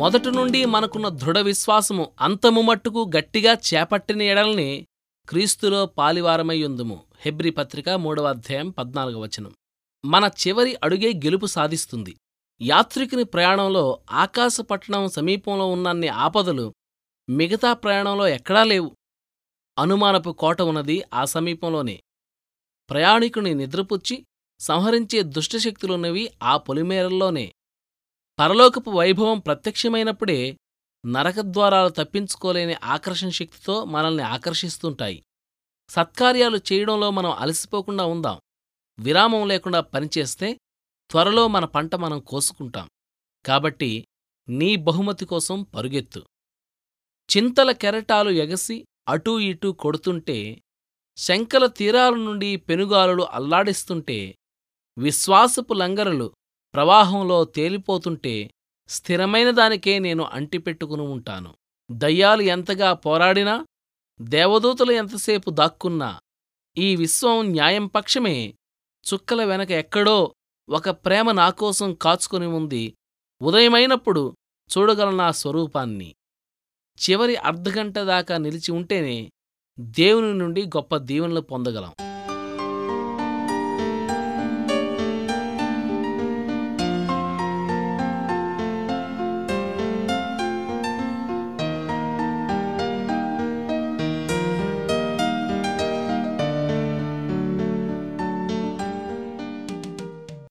మొదటి నుండి మనకున్న దృఢ విశ్వాసము అంతము మట్టుకు గట్టిగా చేపట్టిన ఎడల్ని క్రీస్తులో పాలివారమయ్యుందుము. హెబ్రి పత్రిక మూడవ అధ్యాయం పద్నాలుగవ వచనం. మన చివరి అడుగే గెలుపు సాధిస్తుంది. యాత్రికుని ప్రయాణంలో ఆకాశపట్టణం సమీపంలో ఉన్నన్ని ఆపదలు మిగతా ప్రయాణంలో ఎక్కడా లేవు. అనుమానపు కోట ఉన్నది ఆ సమీపంలోనే. ప్రయాణికుని నిద్రపుచ్చి సంహరించే దుష్టశక్తులున్నవి ఆ పొలిమేరల్లోనే. పరలోకపు వైభవం ప్రత్యక్షమైనప్పుడే నరకద్వారాలు తప్పించుకోలేని ఆకర్షణ శక్తితో మనల్ని ఆకర్షిస్తుంటాయి. సత్కార్యాలు చేయడంలో మనం అలసిపోకుండా ఉందాం. విరామం లేకుండా పనిచేస్తే త్వరలో మన పంట మనం కోసుకుంటాం. కాబట్టి నీ బహుమతి కోసం పరుగెత్తు. చింతల కెరటాలు ఎగసి అటూ ఇటూ కొడుతుంటే శంకల తీరాల నుండి పెనుగాలులు అల్లాడిస్తుంటే విశ్వాసపు లంగరలు ప్రవాహంలో తేలిపోతుంటే స్థిరమైన దానికే నేను అంటిపెట్టుకుని ఉంటాను. దయ్యాలు ఎంతగా పోరాడినా దేవదూతలు ఎంతసేపు దాక్కున్నా ఈ విశ్వం న్యాయం పక్షమే చుక్కల వెనక ఎక్కడో ఒక ప్రేమ నాకోసం కాచుకుని ఉంది. ఉదయమైనప్పుడు చూడగల నా స్వరూపాన్ని. చివరి అర్ధగంట దాకా నిలిచి ఉంటేనే దేవుని నుండి గొప్ప దీవెనలు పొందగలం.